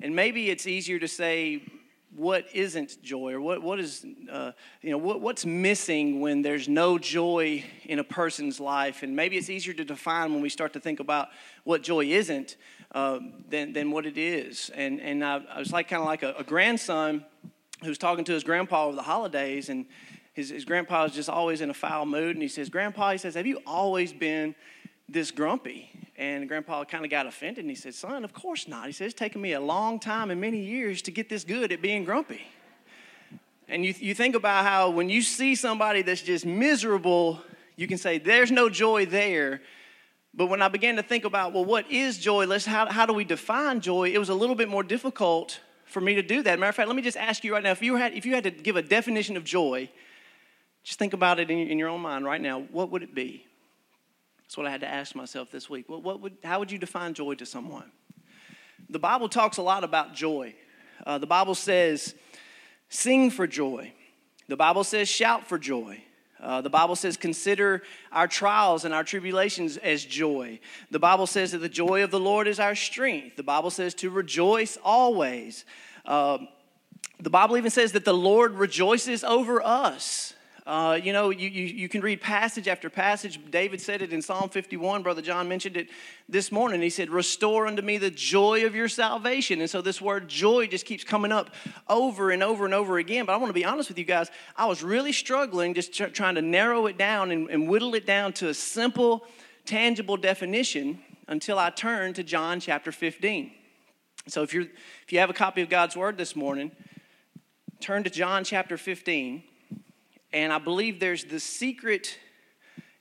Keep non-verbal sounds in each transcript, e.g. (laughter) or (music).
And maybe it's easier to say what isn't joy or what, what is, uh, you know, what, what's missing when there's no joy in a person's life. And maybe it's easier to define when we start to think about what joy isn't uh, than, than what it is. And, and I, I was like kind of like a, a grandson who's talking to his grandpa over the holidays and his, his grandpa is just always in a foul mood and he says grandpa he says have you always been this grumpy and grandpa kind of got offended and he said, Son, of course not. He said, It's taken me a long time and many years to get this good at being grumpy. And you, you think about how when you see somebody that's just miserable, you can say, There's no joy there. But when I began to think about, well, what is joy? Let's how, how do we define joy? It was a little bit more difficult for me to do that. Matter of fact, let me just ask you right now if you had, if you had to give a definition of joy, just think about it in, in your own mind right now. What would it be? That's what I had to ask myself this week. Well, what would, how would you define joy to someone? The Bible talks a lot about joy. Uh, the Bible says, sing for joy. The Bible says, shout for joy. Uh, the Bible says, consider our trials and our tribulations as joy. The Bible says that the joy of the Lord is our strength. The Bible says to rejoice always. Uh, the Bible even says that the Lord rejoices over us. Uh, you know, you, you, you can read passage after passage. David said it in Psalm 51. Brother John mentioned it this morning. He said, Restore unto me the joy of your salvation. And so this word joy just keeps coming up over and over and over again. But I want to be honest with you guys. I was really struggling just tr- trying to narrow it down and, and whittle it down to a simple, tangible definition until I turned to John chapter 15. So if, you're, if you have a copy of God's word this morning, turn to John chapter 15. And I believe there's the secret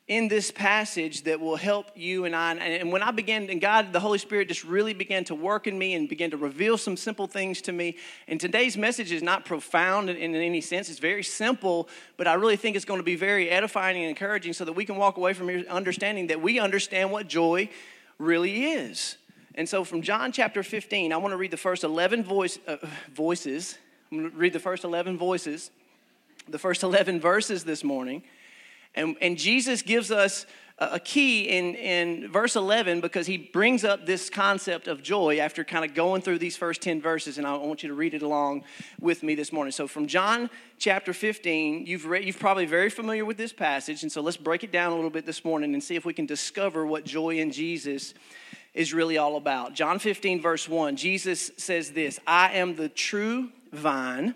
in this passage that will help you and I. And when I began, and God, the Holy Spirit just really began to work in me and began to reveal some simple things to me. And today's message is not profound in, in any sense, it's very simple, but I really think it's going to be very edifying and encouraging so that we can walk away from here understanding that we understand what joy really is. And so from John chapter 15, I want to read the first 11 voice, uh, voices. I'm going to read the first 11 voices the first (laughs) 11 verses this morning. And, and Jesus gives us a key in, in verse 11 because he brings up this concept of joy after kind of going through these first 10 verses. And I want you to read it along with me this morning. So, from John chapter 15, you've, read, you've probably very familiar with this passage. And so, let's break it down a little bit this morning and see if we can discover what joy in Jesus is really all about. John 15, verse 1, Jesus says this I am the true vine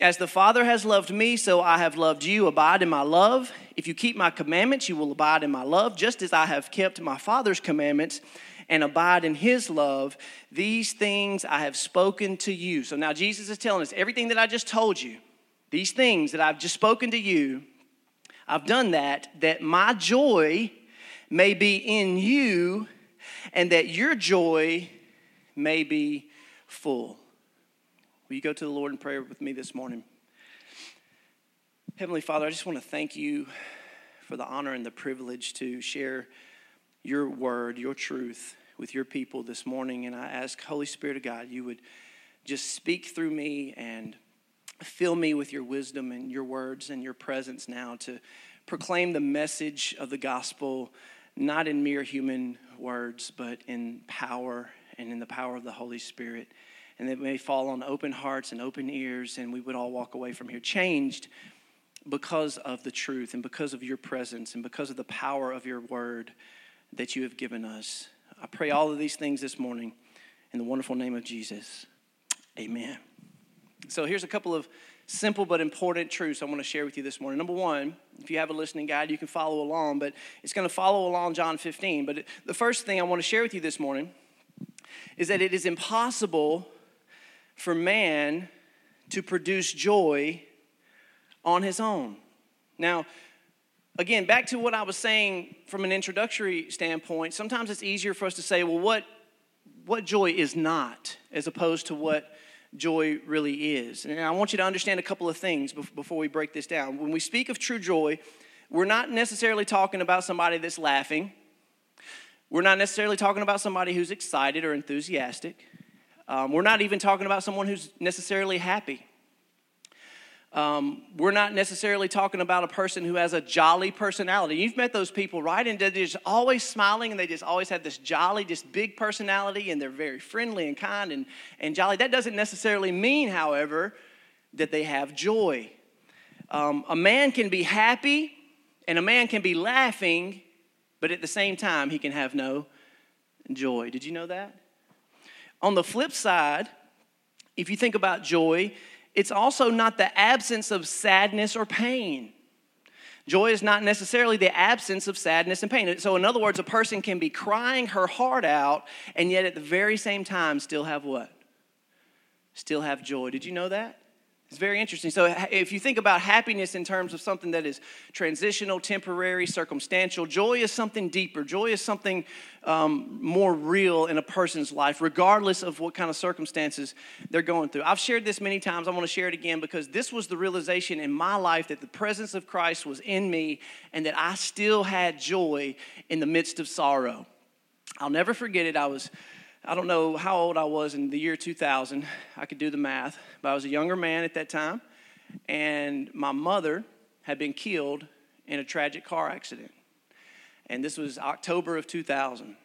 As the Father has loved me, so I have loved you. Abide in my love. If you keep my commandments, you will abide in my love, just as I have kept my Father's commandments and abide in his love. These things I have spoken to you. So now Jesus is telling us everything that I just told you, these things that I've just spoken to you, I've done that, that my joy may be in you and that your joy may be full. Will you go to the Lord in prayer with me this morning? Heavenly Father, I just want to thank you for the honor and the privilege to share your word, your truth with your people this morning. And I ask, Holy Spirit of God, you would just speak through me and fill me with your wisdom and your words and your presence now to proclaim the message of the gospel, not in mere human words, but in power and in the power of the Holy Spirit and it may fall on open hearts and open ears, and we would all walk away from here changed because of the truth and because of your presence and because of the power of your word that you have given us. I pray all of these things this morning in the wonderful name of Jesus. Amen. So here's a couple of simple but important truths I want to share with you this morning. Number one, if you have a listening guide, you can follow along, but it's going to follow along John 15. But the first thing I want to share with you this morning is that it is impossible for man to produce joy on his own. Now, again, back to what I was saying from an introductory standpoint, sometimes it's easier for us to say, well, what, what joy is not, as opposed to what joy really is. And I want you to understand a couple of things before we break this down. When we speak of true joy, we're not necessarily talking about somebody that's laughing. We're not necessarily talking about somebody who's excited or enthusiastic. Um, we're not even talking about someone who's necessarily happy. Um, we're not necessarily talking about a person who has a jolly personality. You've met those people, right? And they're just always smiling and they just always have this jolly, just big personality and they're very friendly and kind and, and jolly. That doesn't necessarily mean, however, that they have joy. Um, a man can be happy and a man can be laughing, but at the same time, he can have no joy. Did you know that? On the flip side, if you think about joy, it's also not the absence of sadness or pain. Joy is not necessarily the absence of sadness and pain. So, in other words, a person can be crying her heart out and yet at the very same time still have what? Still have joy. Did you know that? It's very interesting. So, if you think about happiness in terms of something that is transitional, temporary, circumstantial, joy is something deeper. Joy is something um, more real in a person's life, regardless of what kind of circumstances they're going through. I've shared this many times. I want to share it again because this was the realization in my life that the presence of Christ was in me and that I still had joy in the midst of sorrow. I'll never forget it. I was I don't know how old I was in the year 2000. I could do the math, but I was a younger man at that time. And my mother had been killed in a tragic car accident. And this was October of 2000.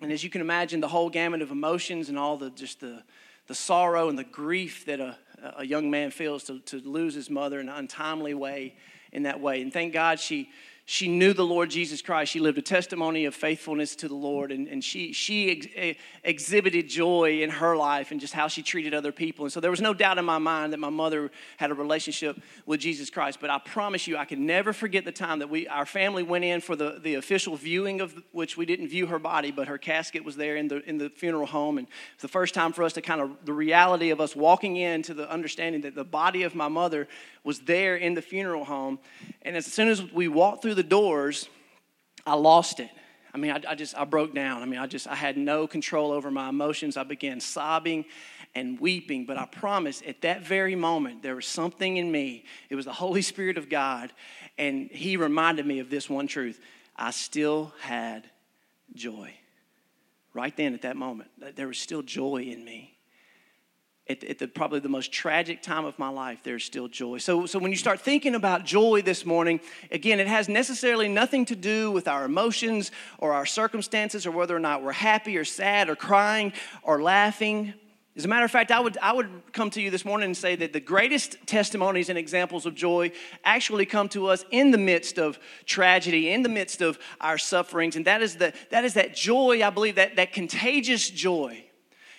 And as you can imagine, the whole gamut of emotions and all the just the, the sorrow and the grief that a, a young man feels to, to lose his mother in an untimely way in that way. And thank God she she knew the Lord Jesus Christ. She lived a testimony of faithfulness to the Lord, and, and she, she ex- exhibited joy in her life and just how she treated other people. And so there was no doubt in my mind that my mother had a relationship with Jesus Christ. But I promise you, I can never forget the time that we, our family went in for the, the official viewing of which we didn't view her body, but her casket was there in the, in the funeral home. And the first time for us to kind of, the reality of us walking into the understanding that the body of my mother was there in the funeral home. And as soon as we walked through the doors, I lost it. I mean, I, I, just, I broke down. I mean, I just, I had no control over my emotions. I began sobbing and weeping. But I promise, at that very moment, there was something in me. It was the Holy Spirit of God. And He reminded me of this one truth I still had joy. Right then, at that moment, there was still joy in me at, at the, probably the most tragic time of my life, there's still joy. So, so when you start thinking about joy this morning, again, it has necessarily nothing to do with our emotions or our circumstances or whether or not we're happy or sad or crying or laughing. As a matter of fact, I would, I would come to you this morning and say that the greatest testimonies and examples of joy actually come to us in the midst of tragedy, in the midst of our sufferings. And that is, the, that, is that joy, I believe, that, that contagious joy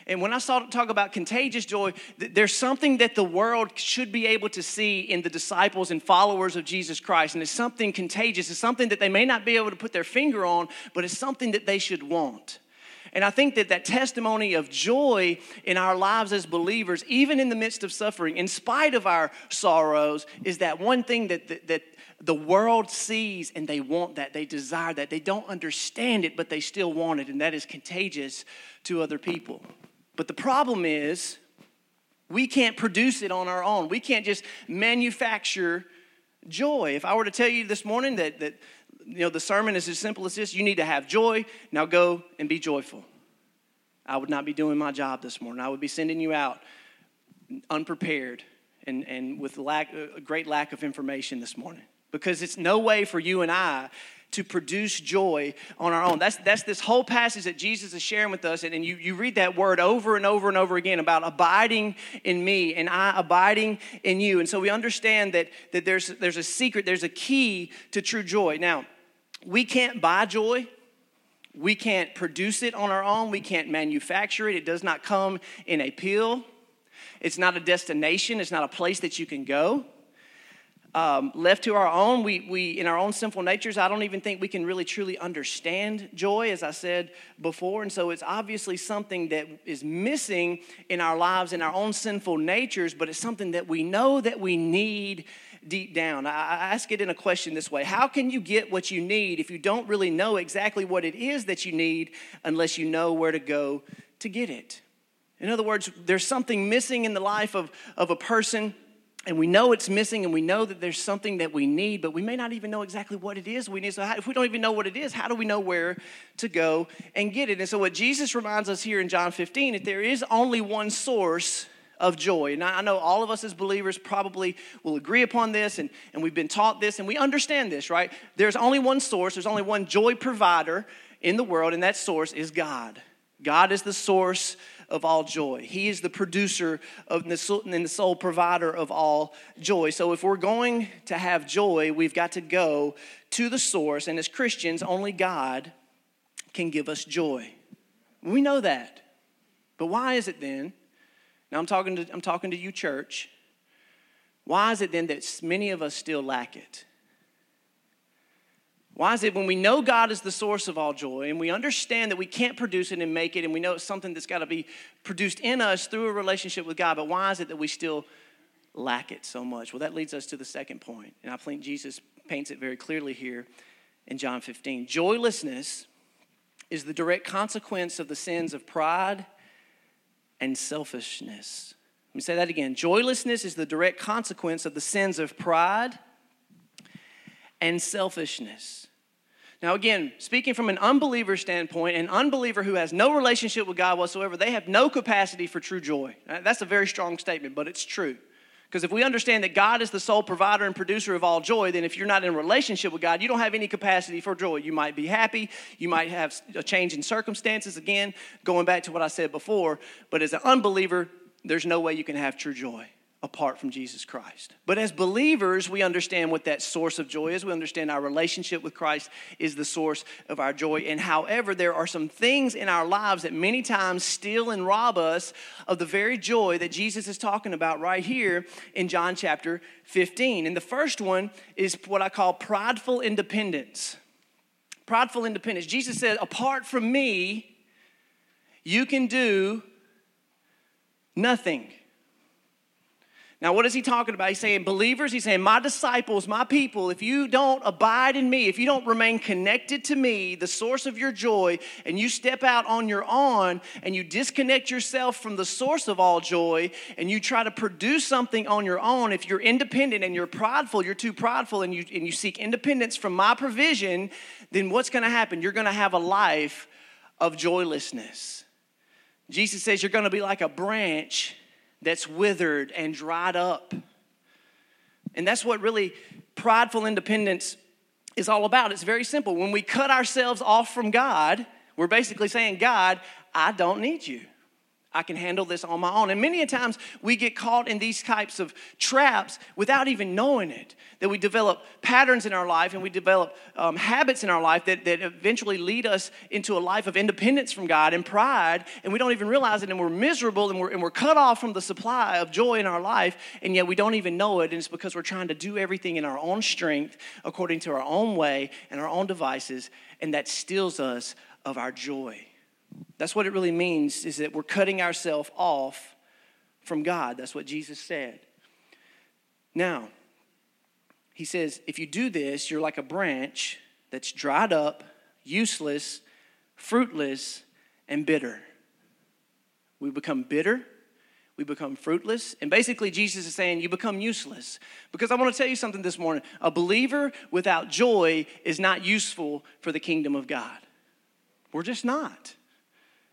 and when I talk about contagious joy, there's something that the world should be able to see in the disciples and followers of Jesus Christ. And it's something contagious. It's something that they may not be able to put their finger on, but it's something that they should want. And I think that that testimony of joy in our lives as believers, even in the midst of suffering, in spite of our sorrows, is that one thing that, that, that the world sees and they want that. They desire that. They don't understand it, but they still want it. And that is contagious to other people. But the problem is, we can't produce it on our own. We can't just manufacture joy. If I were to tell you this morning that, that you know the sermon is as simple as this, you need to have joy, now go and be joyful. I would not be doing my job this morning. I would be sending you out unprepared and, and with lack, a great lack of information this morning. Because it's no way for you and I to produce joy on our own. That's, that's this whole passage that Jesus is sharing with us. And, and you, you read that word over and over and over again about abiding in me and I abiding in you. And so we understand that, that there's, there's a secret, there's a key to true joy. Now, we can't buy joy. We can't produce it on our own. We can't manufacture it. It does not come in a pill. It's not a destination, it's not a place that you can go. Um, left to our own, we, we, in our own sinful natures, I don't even think we can really truly understand joy, as I said before. And so it's obviously something that is missing in our lives, in our own sinful natures, but it's something that we know that we need deep down. I, I ask it in a question this way How can you get what you need if you don't really know exactly what it is that you need unless you know where to go to get it? In other words, there's something missing in the life of, of a person and we know it's missing and we know that there's something that we need but we may not even know exactly what it is we need. So how, if we don't even know what it is how do we know where to go and get it? And so what jesus reminds us here in john 15 that there is only one source of joy. And i know all of us as believers probably will agree upon this and, and we've been taught this and we understand this right? There's only one source there's only one joy provider in the world and that source is god. God is the source of all joy. He is the producer of the soul, and the sole provider of all joy. So if we're going to have joy, we've got to go to the source. And as Christians, only God can give us joy. We know that. But why is it then? Now I'm talking to, I'm talking to you, church. Why is it then that many of us still lack it? Why is it when we know God is the source of all joy and we understand that we can't produce it and make it and we know it's something that's got to be produced in us through a relationship with God, but why is it that we still lack it so much? Well, that leads us to the second point, and I think Jesus paints it very clearly here in John 15. Joylessness is the direct consequence of the sins of pride and selfishness. Let me say that again. Joylessness is the direct consequence of the sins of pride and selfishness. Now, again, speaking from an unbeliever standpoint, an unbeliever who has no relationship with God whatsoever, they have no capacity for true joy. Uh, that's a very strong statement, but it's true. Because if we understand that God is the sole provider and producer of all joy, then if you're not in relationship with God, you don't have any capacity for joy. You might be happy, you might have a change in circumstances, again, going back to what I said before, but as an unbeliever, there's no way you can have true joy apart from Jesus Christ. But as believers, we understand what that source of joy is. We understand our relationship with Christ is the source of our joy. And however, there are some things in our lives that many times steal and rob us of the very joy that Jesus is talking about right here in John chapter 15. And the first one is what I call prideful independence. Prideful independence. Jesus said, apart from me, you can do nothing. Now, what is he talking about? He's saying, believers, he's saying, my disciples, my people, if you don't abide in me, if you don't remain connected to me, the source of your joy, and you step out on your own and you disconnect yourself from the source of all joy and you try to produce something on your own, if you're independent and you're prideful, you're too prideful, and you, and you seek independence from my provision, then what's going to happen? You're going to have a life of joylessness. Jesus says you're going to be like a branch that's withered and dried up. And that's what really prideful independence is all about. It's very simple. When we cut ourselves off from God, we're basically saying, God, I don't need you. I can handle this on my own. And many a times we get caught in these types of traps without even knowing it. That we develop patterns in our life and we develop um, habits in our life that, that eventually lead us into a life of independence from God and pride, and we don't even realize it, and we're miserable and we're, and we're cut off from the supply of joy in our life, and yet we don't even know it. And it's because we're trying to do everything in our own strength, according to our own way and our own devices, and that steals us of our joy. That's what it really means is that we're cutting ourselves off from God. That's what Jesus said. Now, he says, if you do this, you're like a branch that's dried up, useless, fruitless, and bitter. We become bitter, we become fruitless, and basically, Jesus is saying you become useless. Because I want to tell you something this morning a believer without joy is not useful for the kingdom of God. We're just not.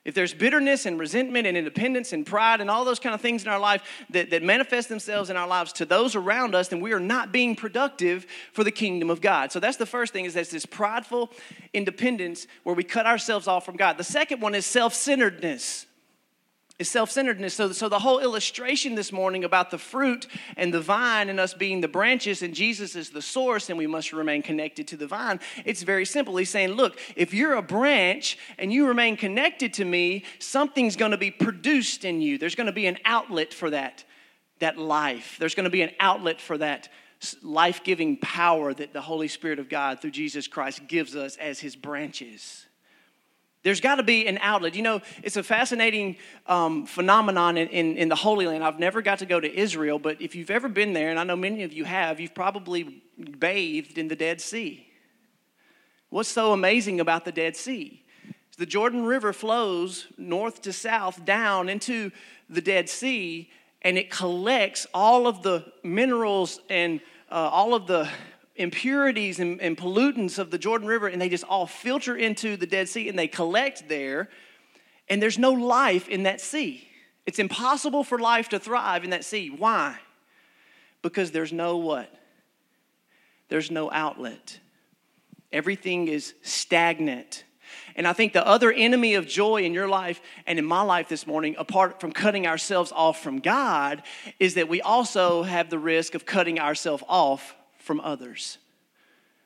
If there's bitterness and resentment and independence and pride and all those kind of things in our life that, that manifest themselves in our lives to those around us, then we are not being productive for the kingdom of God. So that's the first thing is that's this prideful independence where we cut ourselves off from God. The second one is self-centeredness. Is self-centeredness. So, so the whole illustration this morning about the fruit and the vine and us being the branches and Jesus is the source and we must remain connected to the vine. It's very simple. He's saying, look, if you're a branch and you remain connected to me, something's going to be produced in you. There's going to be an outlet for that, that life. There's going to be an outlet for that life-giving power that the Holy Spirit of God through Jesus Christ gives us as his branches. There's got to be an outlet. You know, it's a fascinating um, phenomenon in, in, in, the Holy Land. I've never got to go to Israel, but if you've ever been there, and I know many of you have, you've probably bathed in the Dead Sea. What's so amazing about the Dead Sea? The Jordan River flows north to south down into the Dead Sea, and it collects all of the minerals and uh, all of the impurities and, and pollutants of the Jordan River, and they just all filter into the Dead Sea and they collect there, and there's no life in that sea. It's impossible for life to thrive in that sea. Why? Because there's no what? There's no outlet. Everything is stagnant. And I think the other enemy of joy in your life and in my life this morning, apart from cutting ourselves off from God, is that we also have the risk of cutting ourselves off from others.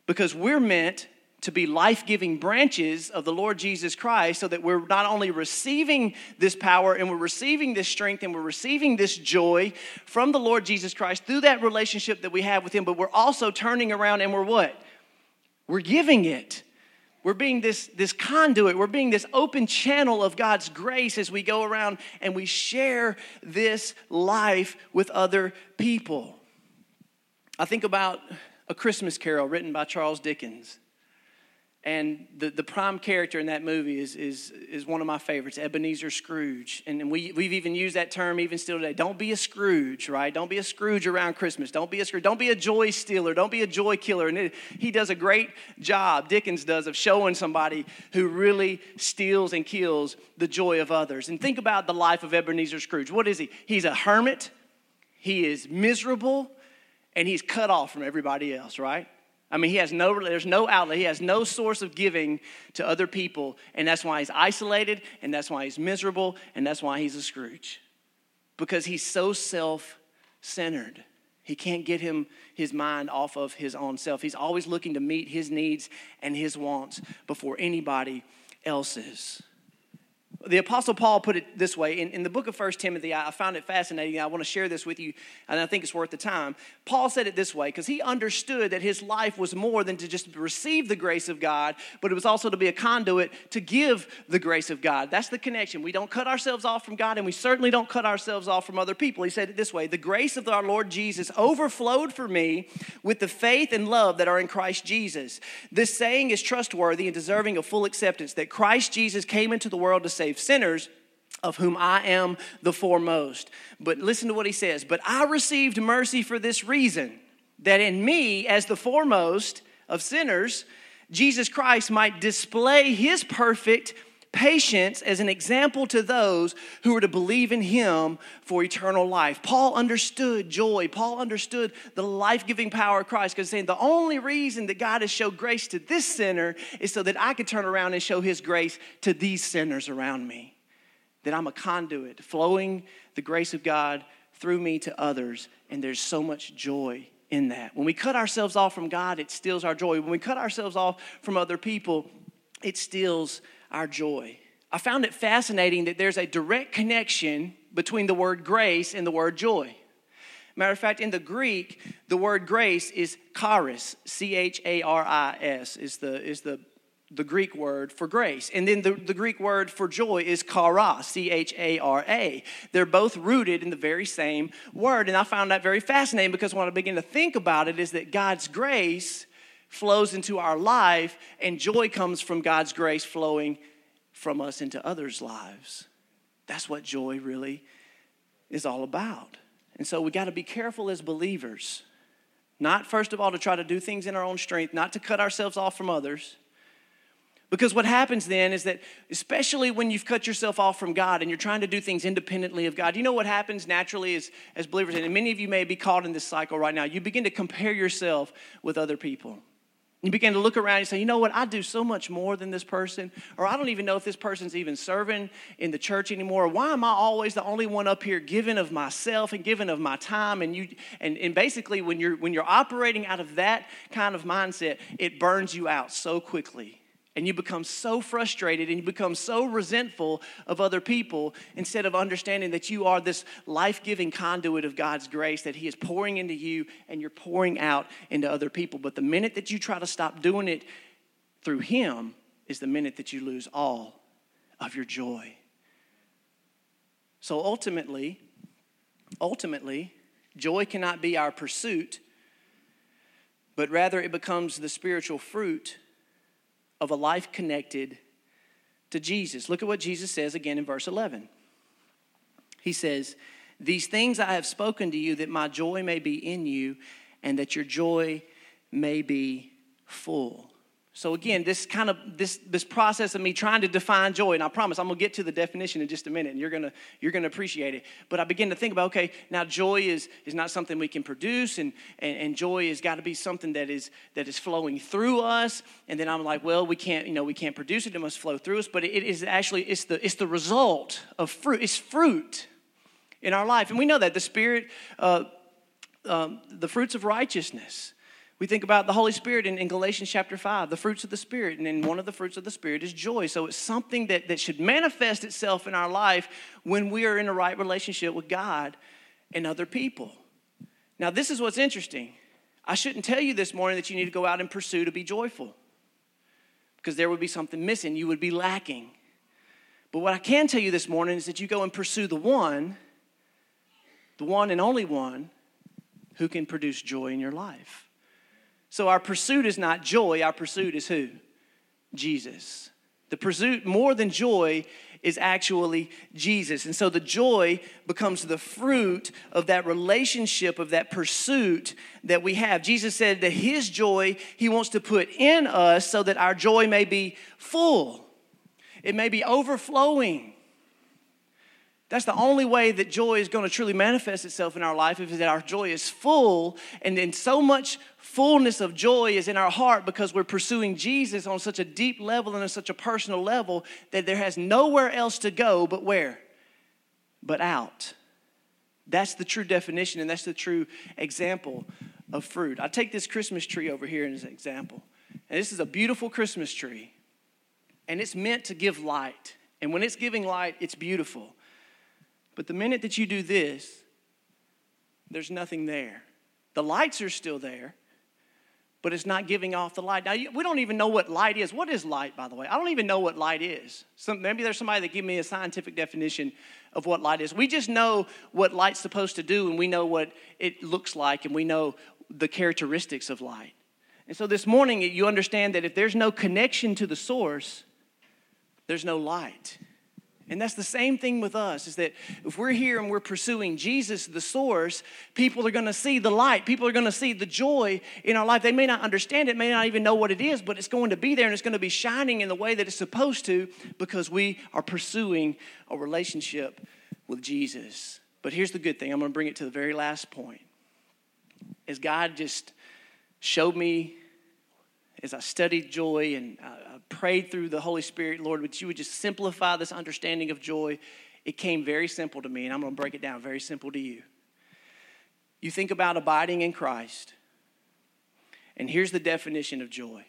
Because we're meant to be life giving branches of the Lord Jesus Christ so that we're not only receiving this power and we're receiving this strength and we're receiving this joy from the Lord Jesus Christ through that relationship that we have with Him, but we're also turning around and we're what? We're giving it. We're being this, this conduit, we're being this open channel of God's grace as we go around and we share this life with other people. I think about A Christmas Carol written by Charles Dickens. And the, the prime character in that movie is, is, is one of my favorites, Ebenezer Scrooge. And we, we've even used that term even still today. Don't be a Scrooge, right? Don't be a Scrooge around Christmas. Don't be a Scrooge. Don't be a joy stealer. Don't be a joy killer. And it, he does a great job, Dickens does, of showing somebody who really steals and kills the joy of others. And think about the life of Ebenezer Scrooge. What is he? He's a hermit, he is miserable, and he's cut off from everybody else, right? I mean, he has no, there's no outlet. He has no source of giving to other people. And that's why he's isolated, and that's why he's miserable, and that's why he's a Scrooge. Because he's so self centered. He can't get him his mind off of his own self. He's always looking to meet his needs and his wants before anybody else's. The Apostle Paul put it this way in, in the book of First Timothy. I, I found it fascinating. I want to share this with you, and I think it's worth the time. Paul said it this way because he understood that his life was more than to just receive the grace of God, but it was also to be a conduit to give the grace of God. That's the connection. We don't cut ourselves off from God, and we certainly don't cut ourselves off from other people. He said it this way The grace of our Lord Jesus overflowed for me with the faith and love that are in Christ Jesus. This saying is trustworthy and deserving of full acceptance that Christ Jesus came into the world to save save sinners, of whom I am the foremost. But listen to what he says. But I received mercy for this reason, that in me, as the foremost of sinners, Jesus Christ might display his perfect patience as an example to those who are to believe in him for eternal life. Paul understood joy. Paul understood the life giving power of Christ because saying the only reason that God has showed grace to this sinner is so that I could turn around and show his grace to these sinners around me that I'm a conduit, flowing the grace of God through me to others, and there's so much joy in that. When we cut ourselves off from God, it steals our joy. When we cut ourselves off from other people, it steals our joy. I found it fascinating that there's a direct connection between the word grace and the word joy. Matter of fact, in the Greek, the word grace is charis, C H A R I S, is the, is the the Greek word for grace. And then the, the Greek word for joy is chara, C H A R A. They're both rooted in the very same word. And I found that very fascinating because when I begin to think about it, is that God's grace flows into our life, and joy comes from God's grace flowing from us into others' lives. That's what joy really is all about. And so we got to be careful as believers, not first of all to try to do things in our own strength, not to cut ourselves off from others because what happens then is that, especially when you've cut yourself off from God and you're trying to do things independently of God, you know what happens naturally as, as believers, and many of you may be caught in this cycle right now. You begin to compare yourself with other people. You begin to look around and say, you know what, I do so much more than this person, or I don't even know if this person's even serving in the church anymore. Why am I always the only one up here giving of myself and giving of my time? And you and, and basically when you're when you're operating out of that kind of mindset, it burns you out so quickly and you become so frustrated and you become so resentful of other people instead of understanding that you are this life giving conduit of God's grace that He is pouring into you and you're pouring out into other people. But the minute that you try to stop doing it through Him is the minute that you lose all of your joy. So ultimately, ultimately, joy cannot be our pursuit, but rather it becomes the spiritual fruit of a life connected to Jesus. Look at what Jesus says again in verse 11. He says, These things I have spoken to you that my joy may be in you and that your joy may be full. So again, this kind of this this process of me trying to define joy, and I promise I'm gonna get to the definition in just a minute, and you're gonna you're gonna appreciate it. But I begin to think about okay, now joy is is not something we can produce, and and, and joy has got to be something that is that is flowing through us. And then I'm like, well, we can't you know we can't produce it; it must flow through us. But it is actually it's the it's the result of fruit. It's fruit in our life, and we know that the Spirit, uh, um, the fruits of righteousness we think about the Holy Spirit in, in, Galatians chapter 5, the fruits of the Spirit. And then one of the fruits of the Spirit is joy. So it's something that, that should manifest itself in our life when we are in a right relationship with God and other people. Now, this is what's interesting. I shouldn't tell you this morning that you need to go out and pursue to be joyful because there would be something missing. You would be lacking. But what I can tell you this morning is that you go and pursue the one, the one and only one who can produce joy in your life. So our pursuit is not joy, our pursuit is who? Jesus. The pursuit, more than joy, is actually Jesus. And so the joy becomes the fruit of that relationship, of that pursuit that we have. Jesus said that his joy he wants to put in us so that our joy may be full, it may be overflowing. That's the only way that joy is going to truly manifest itself in our life is that our joy is full and then so much fullness of joy is in our heart because we're pursuing Jesus on such a deep level and on such a personal level that there has nowhere else to go but where? But out. That's the true definition and that's the true example of fruit. I take this Christmas tree over here as an example. And this is a beautiful Christmas tree. And it's meant to give light. And when it's giving light, it's beautiful. But the minute that you do this, there's nothing there. The lights are still there, but it's not giving off the light. Now, we don't even know what light is. What is light, by the way? I don't even know what light is. Some, maybe there's somebody that give me a scientific definition of what light is. We just know what light's supposed to do, and we know what it looks like, and we know the characteristics of light. And so this morning, you understand that if there's no connection to the source, there's no light. And that's the same thing with us is that if we're here and we're pursuing Jesus, the source, people are going to see the light. People are going to see the joy in our life. They may not understand it, may not even know what it is, but it's going to be there and it's going to be shining in the way that it's supposed to because we are pursuing a relationship with Jesus. But here's the good thing I'm going to bring it to the very last point. As God just showed me as I studied joy and I prayed through the Holy Spirit, Lord, would you would just simplify this understanding of joy? It came very simple to me, and I'm going to break it down very simple to you. You think about abiding in Christ, and here's the definition of joy.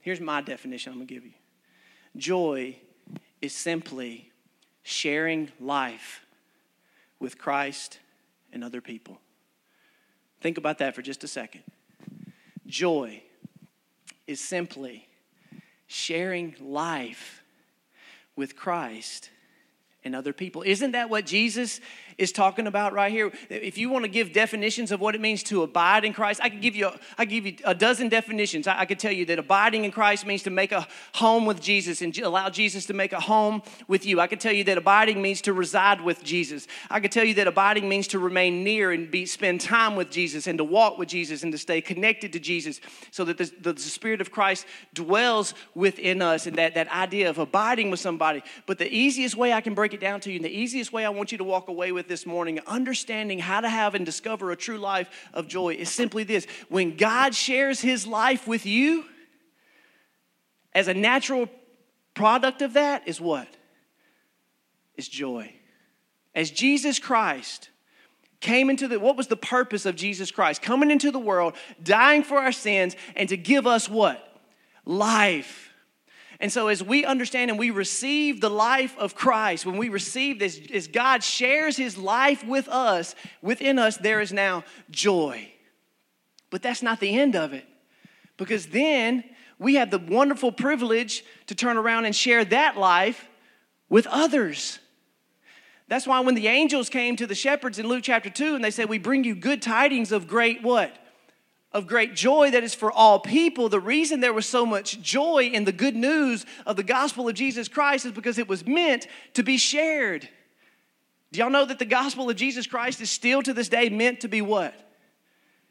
Here's my definition I'm going to give you joy is simply sharing life with Christ and other people. Think about that for just a second. Joy is simply sharing life with Christ and other people. Isn't that what Jesus is talking about right here. If you want to give definitions of what it means to abide in Christ, I could give you, a, I give you a dozen definitions. I, I could tell you that abiding in Christ means to make a home with Jesus and allow Jesus to make a home with you. I could tell you that abiding means to reside with Jesus. I could tell you that abiding means to remain near and be, spend time with Jesus and to walk with Jesus and to stay connected to Jesus so that the, the, the Spirit of Christ dwells within us and that, that idea of abiding with somebody. But the easiest way I can break it down to you and the easiest way I want you to walk away with this morning, understanding how to have and discover a true life of joy is simply this when God shares his life with you, as a natural product of that is what? Is joy. As Jesus Christ came into the what was the purpose of Jesus Christ? Coming into the world, dying for our sins, and to give us what? Life. And so, as we understand and we receive the life of Christ, when we receive this, as God shares his life with us, within us, there is now joy. But that's not the end of it. Because then we have the wonderful privilege to turn around and share that life with others. That's why when the angels came to the shepherds in Luke chapter 2 and they said, We bring you good tidings of great what? Of great joy that is for all people. The reason there was so much joy in the good news of the gospel of Jesus Christ is because it was meant to be shared. Do y'all know that the gospel of Jesus Christ is still to this day meant to be what?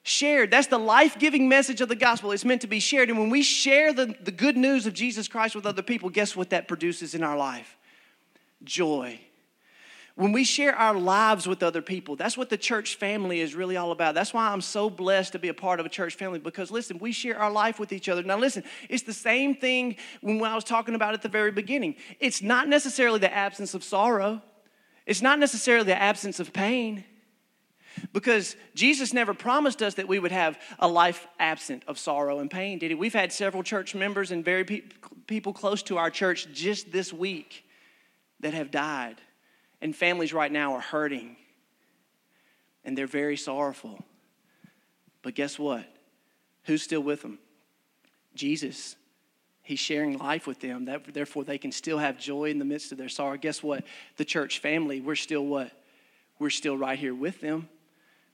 shared. That's the life giving message of the gospel. It's meant to be shared. And when we share the, the good news of Jesus Christ with other people, guess what that produces in our life? Joy. When we share our lives with other people, that's what the church family is really all about. That's why I'm so blessed to be a part of a church family because, listen, we share our life with each other. Now, listen, it's the same thing when I was talking about at the very beginning. It's not necessarily the absence of sorrow, it's not necessarily the absence of pain. Because Jesus never promised us that we would have a life absent of sorrow and pain, did he? We've had several church members and very pe- people close to our church just this week that have died. And families right now are hurting. And they're very sorrowful. But guess what? Who's still with them? Jesus. He's sharing life with them. That, therefore, they can still have joy in the midst of their sorrow. Guess what? The church family, we're still what? We're still right here with them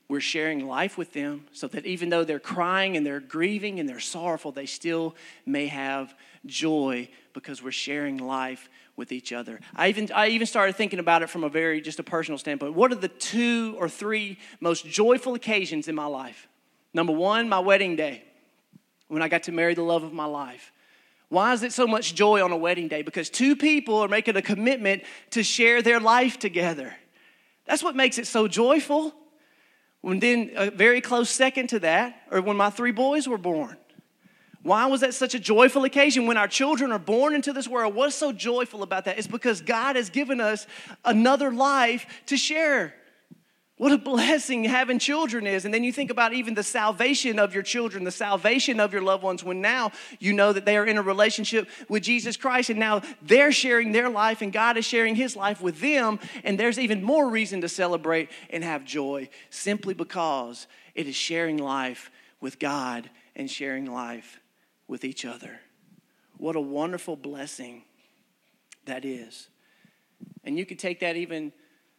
we're sharing life with them so that even though they're crying and they're grieving and they're sorrowful, they still may have joy because we're sharing life with each other. I even, I even started thinking about it from a very just a personal standpoint. What are the two or three most joyful occasions in my life? Number one, my wedding day, when I got to marry the love of my life. Why is it so much joy on a wedding day? Because two people are making a commitment to share their life together. That's what makes it so joyful. When then a very close second to that, or when my three boys were born. Why was that such a joyful occasion when our children are born into this world? What's so joyful about that? It's because God has given us another life to share. What a blessing having children is. And then you think about even the salvation of your children, the salvation of your loved ones, when now you know that they are in a relationship with Jesus Christ and now they're sharing their life and God is sharing his life with them. And there's even more reason to celebrate and have joy simply because it is sharing life with God and sharing life with each other. What a wonderful blessing that is. And you could take that even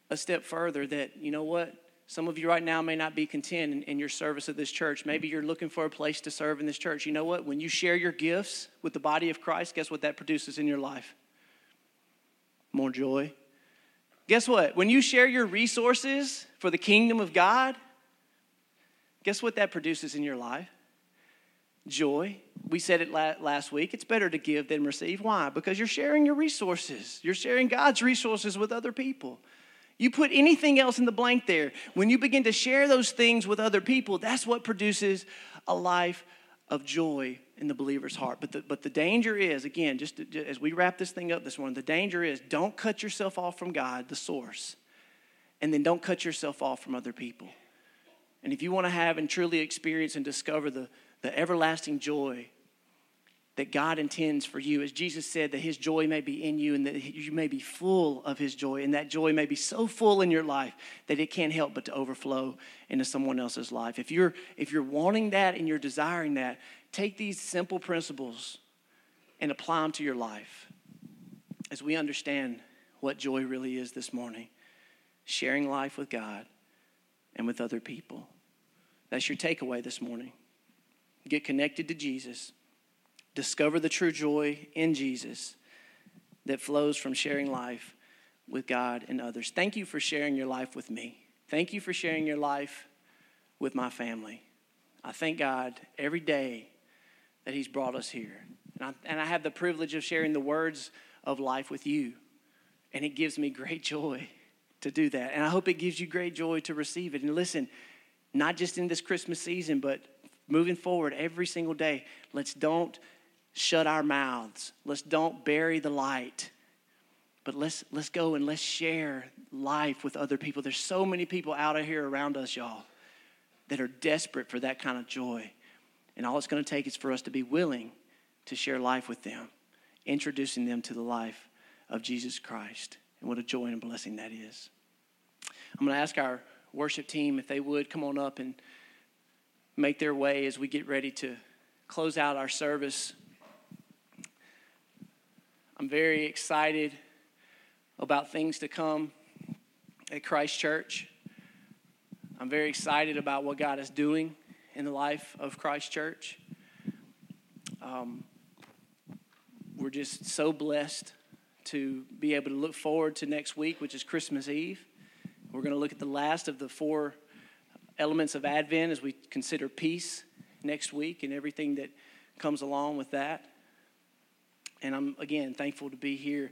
a step further that, you know what? Some of you right now may not be content in, in, your service of this church. Maybe you're looking for a place to serve in this church. You know what? When you share your gifts with the body of Christ, guess what that produces in your life? More joy. Guess what? When you share your resources for the kingdom of God, guess what that produces in your life? Joy. We said it last week. It's better to give than receive. Why? Because you're sharing your resources. You're sharing God's resources with other people. You put anything else in the blank there. When you begin to share those things with other people, that's what produces a life of joy in the believer's heart. But the, but the danger is, again, just, to, just as we wrap this thing up this morning, the danger is don't cut yourself off from God, the source, and then don't cut yourself off from other people. And if you want to have and truly experience and discover the, the everlasting joy that God intends for you. As Jesus said, that his joy may be in you and that you may be full of his joy. And that joy may be so full in your life that it can't help but to overflow into someone else's life. If you're, if you're wanting that and you're desiring that, take these simple principles and apply them to your life as we understand what joy really is this morning sharing life with God and with other people. That's your takeaway this morning. Get connected to Jesus discover the true joy in Jesus that flows from sharing life with God and others. Thank you for sharing your life with me. Thank you for sharing your life with my family. I thank God every day that He's brought us here. And I, and I have the privilege of sharing the words of life with you. And it gives me great joy to do that. And I hope it gives you great joy to receive it. And listen, not just in this Christmas season, but moving forward every single day, let's don't shut our mouths. Let's don't bury the light. But let's let's go and let's share life with other people. There's so many people out of here around us, y'all, that are desperate for that kind of joy. And all it's going to take is for us to be willing to share life with them, introducing them to the life of Jesus Christ. And what a joy and blessing that is. I'm going to ask our worship team if they would come on up and make their way as we get ready to close out our service. I'm very excited about things to come at Christ Church. I'm very excited about what God is doing in the life of Christ Church. Um, we're just so blessed to be able to look forward to next week, which is Christmas Eve. We're going to look at the last of the four elements of Advent as we consider peace next week and everything that comes along with that. And I'm, again, thankful to be here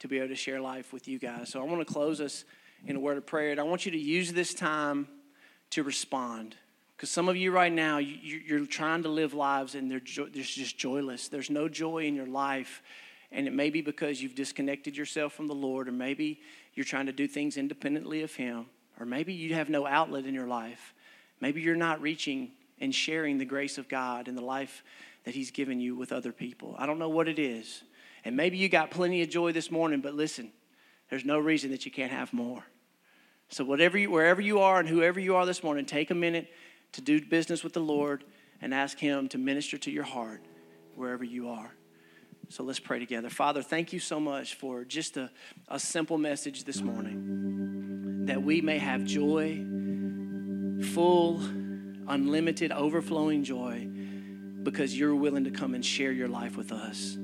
to be able to share life with you guys. So I want to close us in a word of prayer. And I want you to use this time to respond. Because some of you right now, you, are trying to live lives and they're, jo- they're just joyless. There's no joy in your life. And it may be because you've disconnected yourself from the Lord, or maybe you're trying to do things independently of Him, or maybe you have no outlet in your life. Maybe you're not reaching and sharing the grace of God and the life that He's given you with other people. I don't know what it is. And maybe you got plenty of joy this morning, but listen, there's no reason that you can't have more. So, whatever you, wherever you are and whoever you are this morning, take a minute to do business with the Lord and ask Him to minister to your heart wherever you are. So let's pray together. Father, thank you so much for just a, a simple message this morning that we may have joy, full, unlimited, overflowing joy because you're willing to come and share your life with us.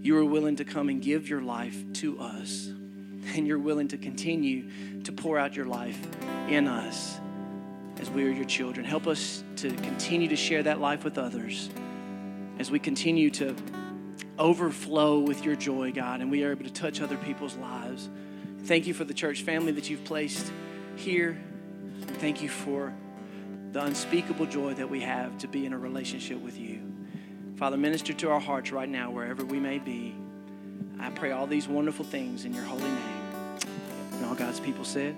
You are willing to come and give your life to us. And you're willing to continue to pour out your life in us as we are your children. Help us to continue to share that life with others as we continue to overflow with your joy, God, and we are able to touch other people's lives. Thank you for the church family that you've placed here. Thank you for the unspeakable joy that we have to be in a relationship with you. Father, minister to our hearts right now, wherever we may be. I pray all these wonderful things in your holy name. And all God's people said,